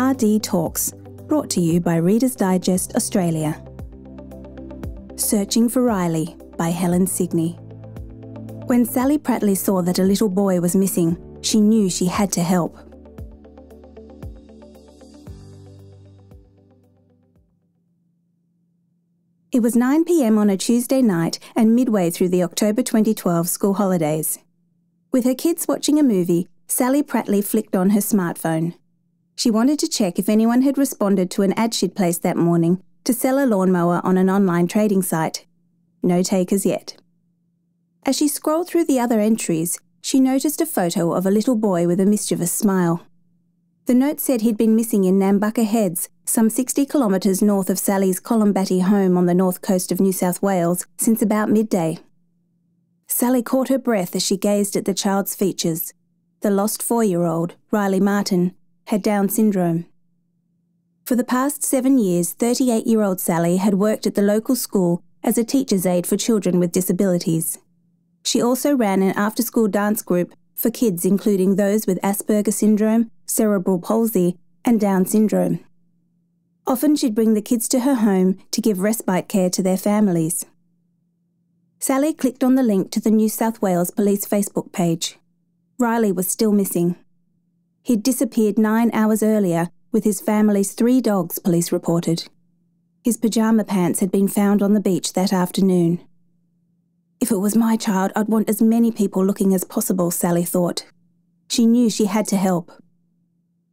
RD Talks, brought to you by Reader's Digest Australia. Searching for Riley by Helen Signy. When Sally Prattley saw that a little boy was missing, she knew she had to help. It was 9 pm on a Tuesday night and midway through the October 2012 school holidays. With her kids watching a movie, Sally Prattley flicked on her smartphone. She wanted to check if anyone had responded to an ad she'd placed that morning to sell a lawnmower on an online trading site. No takers yet. As she scrolled through the other entries, she noticed a photo of a little boy with a mischievous smile. The note said he'd been missing in Nambucca Heads, some 60 kilometres north of Sally's Collombatti home on the north coast of New South Wales, since about midday. Sally caught her breath as she gazed at the child's features. The lost four year old, Riley Martin, had Down syndrome. For the past seven years, 38 year old Sally had worked at the local school as a teacher's aide for children with disabilities. She also ran an after school dance group for kids including those with Asperger syndrome, cerebral palsy, and Down syndrome. Often she'd bring the kids to her home to give respite care to their families. Sally clicked on the link to the New South Wales Police Facebook page. Riley was still missing. He'd disappeared nine hours earlier with his family's three dogs, police reported. His pyjama pants had been found on the beach that afternoon. If it was my child, I'd want as many people looking as possible, Sally thought. She knew she had to help.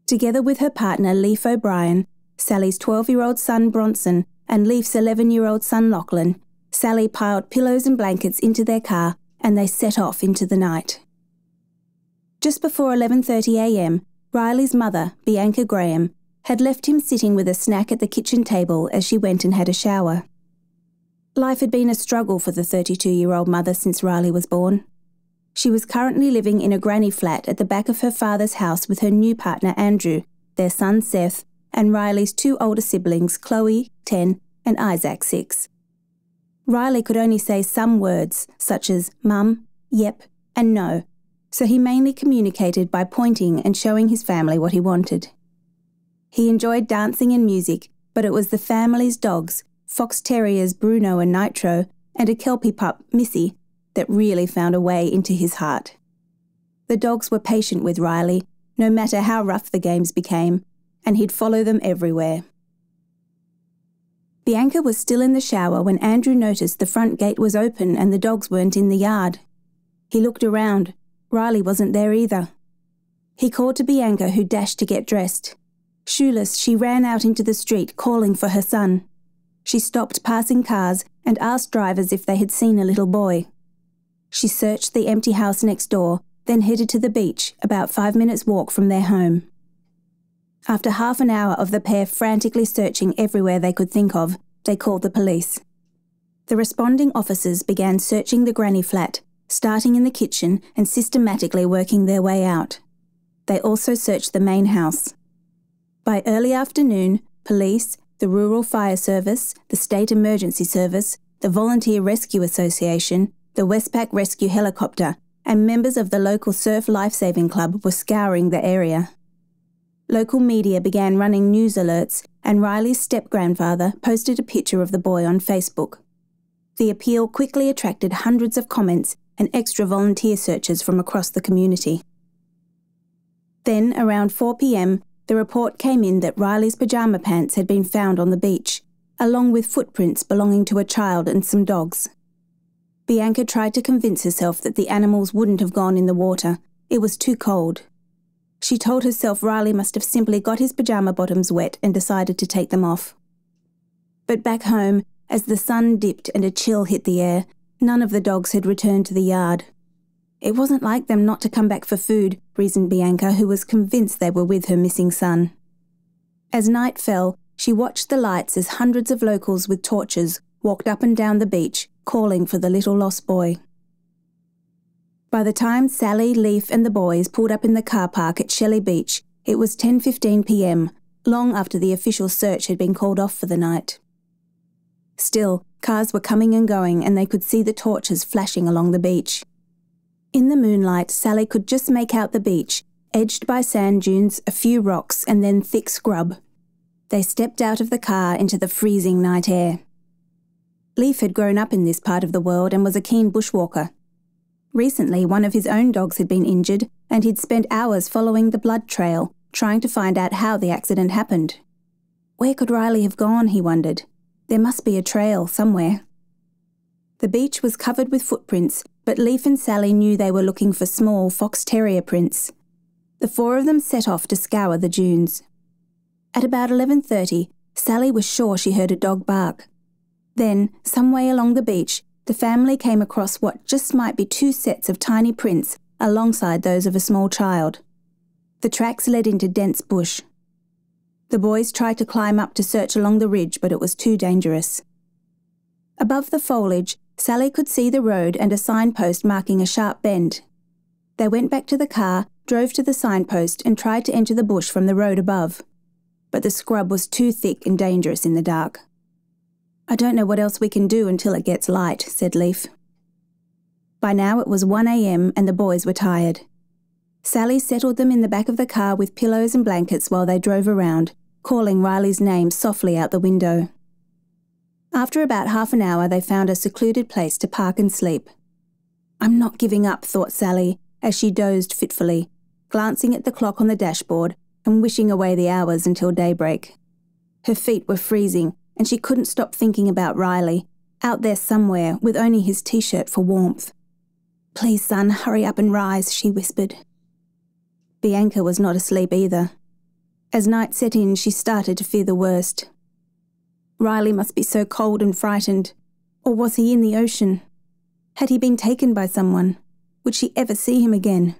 Together with her partner, Leif O'Brien, Sally's 12 year old son, Bronson, and Leif's 11 year old son, Lachlan, Sally piled pillows and blankets into their car and they set off into the night. Just before 11:30 a.m., Riley's mother, Bianca Graham, had left him sitting with a snack at the kitchen table as she went and had a shower. Life had been a struggle for the 32-year-old mother since Riley was born. She was currently living in a granny flat at the back of her father's house with her new partner Andrew, their son Seth, and Riley's two older siblings, Chloe, 10, and Isaac, 6. Riley could only say some words, such as mum, yep, and no, so he mainly communicated by pointing and showing his family what he wanted. He enjoyed dancing and music, but it was the family's dogs, fox terriers Bruno and Nitro, and a Kelpie pup, Missy, that really found a way into his heart. The dogs were patient with Riley, no matter how rough the games became, and he'd follow them everywhere. Bianca was still in the shower when Andrew noticed the front gate was open and the dogs weren't in the yard. He looked around. Riley wasn't there either. He called to Bianca, who dashed to get dressed. Shoeless, she ran out into the street, calling for her son. She stopped passing cars and asked drivers if they had seen a little boy. She searched the empty house next door, then headed to the beach, about five minutes' walk from their home. After half an hour of the pair frantically searching everywhere they could think of, they called the police. The responding officers began searching the granny flat, starting in the kitchen and systematically working their way out. They also searched the main house. By early afternoon, police, the Rural Fire Service, the State Emergency Service, the Volunteer Rescue Association, the Westpac Rescue Helicopter, and members of the local Surf Lifesaving Club were scouring the area. Local media began running news alerts, and Riley's step grandfather posted a picture of the boy on Facebook. The appeal quickly attracted hundreds of comments and extra volunteer searches from across the community. Then, around 4 pm, the report came in that Riley's pyjama pants had been found on the beach, along with footprints belonging to a child and some dogs. Bianca tried to convince herself that the animals wouldn't have gone in the water. It was too cold. She told herself Riley must have simply got his pyjama bottoms wet and decided to take them off. But back home, as the sun dipped and a chill hit the air, none of the dogs had returned to the yard. It wasn't like them not to come back for food, reasoned Bianca, who was convinced they were with her missing son. As night fell, she watched the lights as hundreds of locals with torches walked up and down the beach, calling for the little lost boy. By the time Sally, Leif, and the boys pulled up in the car park at Shelley Beach, it was 10:15 p.m., long after the official search had been called off for the night. Still, cars were coming and going, and they could see the torches flashing along the beach. In the moonlight, Sally could just make out the beach, edged by sand dunes, a few rocks, and then thick scrub. They stepped out of the car into the freezing night air. Leif had grown up in this part of the world and was a keen bushwalker. Recently, one of his own dogs had been injured, and he'd spent hours following the blood trail, trying to find out how the accident happened. Where could Riley have gone, he wondered. There must be a trail somewhere. The beach was covered with footprints, but Leif and Sally knew they were looking for small fox terrier prints. The four of them set off to scour the dunes. At about 11:30, Sally was sure she heard a dog bark. Then, some way along the beach, the family came across what just might be two sets of tiny prints alongside those of a small child. The tracks led into dense bush. The boys tried to climb up to search along the ridge, but it was too dangerous. Above the foliage, Sally could see the road and a signpost marking a sharp bend. They went back to the car, drove to the signpost, and tried to enter the bush from the road above. But the scrub was too thick and dangerous in the dark. I don't know what else we can do until it gets light, said Leif. By now it was 1am and the boys were tired. Sally settled them in the back of the car with pillows and blankets while they drove around, calling Riley's name softly out the window. After about half an hour, they found a secluded place to park and sleep. I'm not giving up, thought Sally, as she dozed fitfully, glancing at the clock on the dashboard and wishing away the hours until daybreak. Her feet were freezing, and she couldn't stop thinking about Riley, out there somewhere with only his t shirt for warmth. Please, sun, hurry up and rise, she whispered. Bianca was not asleep either. As night set in, she started to fear the worst. Riley must be so cold and frightened. Or was he in the ocean? Had he been taken by someone? Would she ever see him again?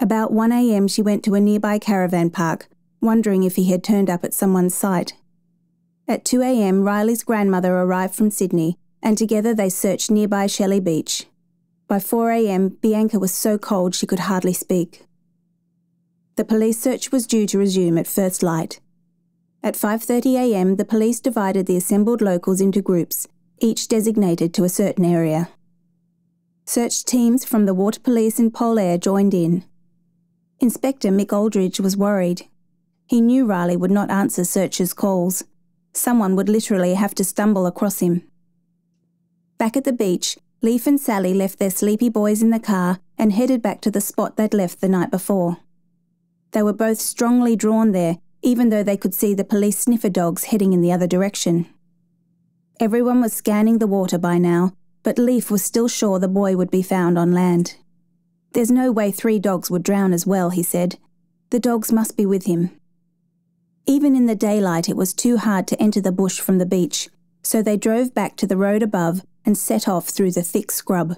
About 1am, she went to a nearby caravan park, wondering if he had turned up at someone's site. At 2am, Riley's grandmother arrived from Sydney, and together they searched nearby Shelley Beach. By 4am, Bianca was so cold she could hardly speak. The police search was due to resume at first light. At 5.30am, the police divided the assembled locals into groups, each designated to a certain area. Search teams from the Water Police and Polair joined in. Inspector Mick Aldridge was worried. He knew Riley would not answer searchers' calls. Someone would literally have to stumble across him. Back at the beach, Leif and Sally left their sleepy boys in the car and headed back to the spot they'd left the night before. They were both strongly drawn there even though they could see the police sniffer dogs heading in the other direction. Everyone was scanning the water by now, but Leif was still sure the boy would be found on land. There's no way three dogs would drown as well, he said. The dogs must be with him. Even in the daylight, it was too hard to enter the bush from the beach, so they drove back to the road above and set off through the thick scrub.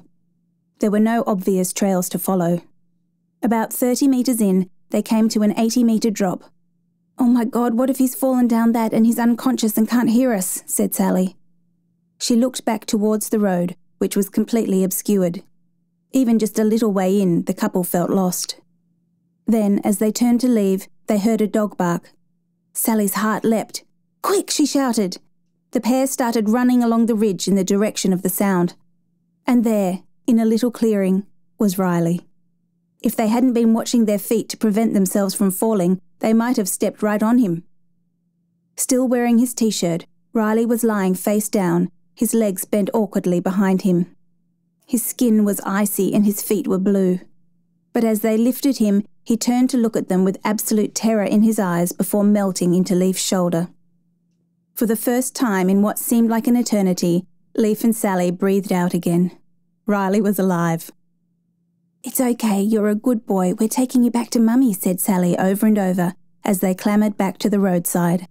There were no obvious trails to follow. About 30 metres in, they came to an 80 metre drop, Oh my God, what if he's fallen down that and he's unconscious and can't hear us? said Sally. She looked back towards the road, which was completely obscured. Even just a little way in, the couple felt lost. Then, as they turned to leave, they heard a dog bark. Sally's heart leapt. Quick, she shouted. The pair started running along the ridge in the direction of the sound. And there, in a little clearing, was Riley. If they hadn't been watching their feet to prevent themselves from falling, they might have stepped right on him. Still wearing his t shirt, Riley was lying face down, his legs bent awkwardly behind him. His skin was icy and his feet were blue. But as they lifted him, he turned to look at them with absolute terror in his eyes before melting into Leif's shoulder. For the first time in what seemed like an eternity, Leif and Sally breathed out again. Riley was alive. It's okay, you're a good boy. We're taking you back to Mummy, said Sally over and over as they clambered back to the roadside.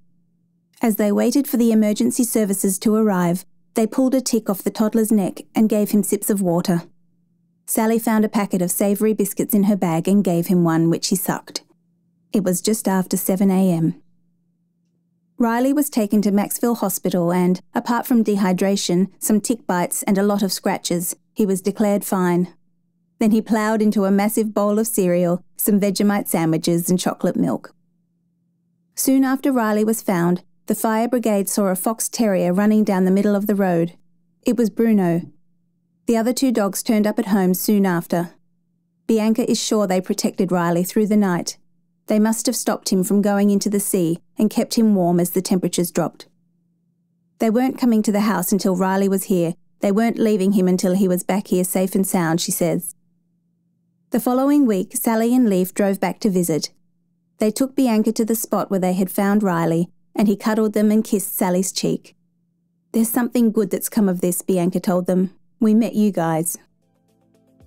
As they waited for the emergency services to arrive, they pulled a tick off the toddler's neck and gave him sips of water. Sally found a packet of savoury biscuits in her bag and gave him one, which he sucked. It was just after 7am. Riley was taken to Macksville Hospital and, apart from dehydration, some tick bites, and a lot of scratches, he was declared fine. Then he ploughed into a massive bowl of cereal, some Vegemite sandwiches, and chocolate milk. Soon after Riley was found, the fire brigade saw a fox terrier running down the middle of the road. It was Bruno. The other two dogs turned up at home soon after. Bianca is sure they protected Riley through the night. They must have stopped him from going into the sea and kept him warm as the temperatures dropped. They weren't coming to the house until Riley was here. They weren't leaving him until he was back here safe and sound, she says. The following week, Sally and Leif drove back to visit. They took Bianca to the spot where they had found Riley, and he cuddled them and kissed Sally's cheek. There's something good that's come of this, Bianca told them. We met you guys.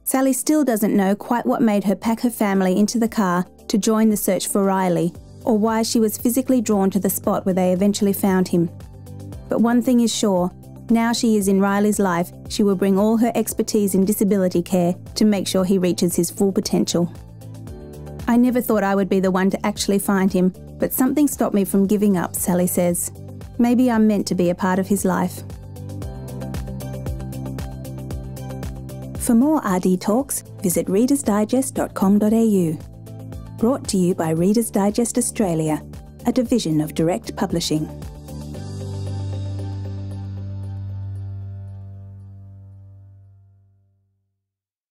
Sally still doesn't know quite what made her pack her family into the car to join the search for Riley, or why she was physically drawn to the spot where they eventually found him. But one thing is sure now she is in Riley's life, she will bring all her expertise in disability care to make sure he reaches his full potential. I never thought I would be the one to actually find him, but something stopped me from giving up, Sally says. Maybe I'm meant to be a part of his life. For more RD talks, visit readersdigest.com.au. Brought to you by Reader's Digest Australia, a division of Direct Publishing.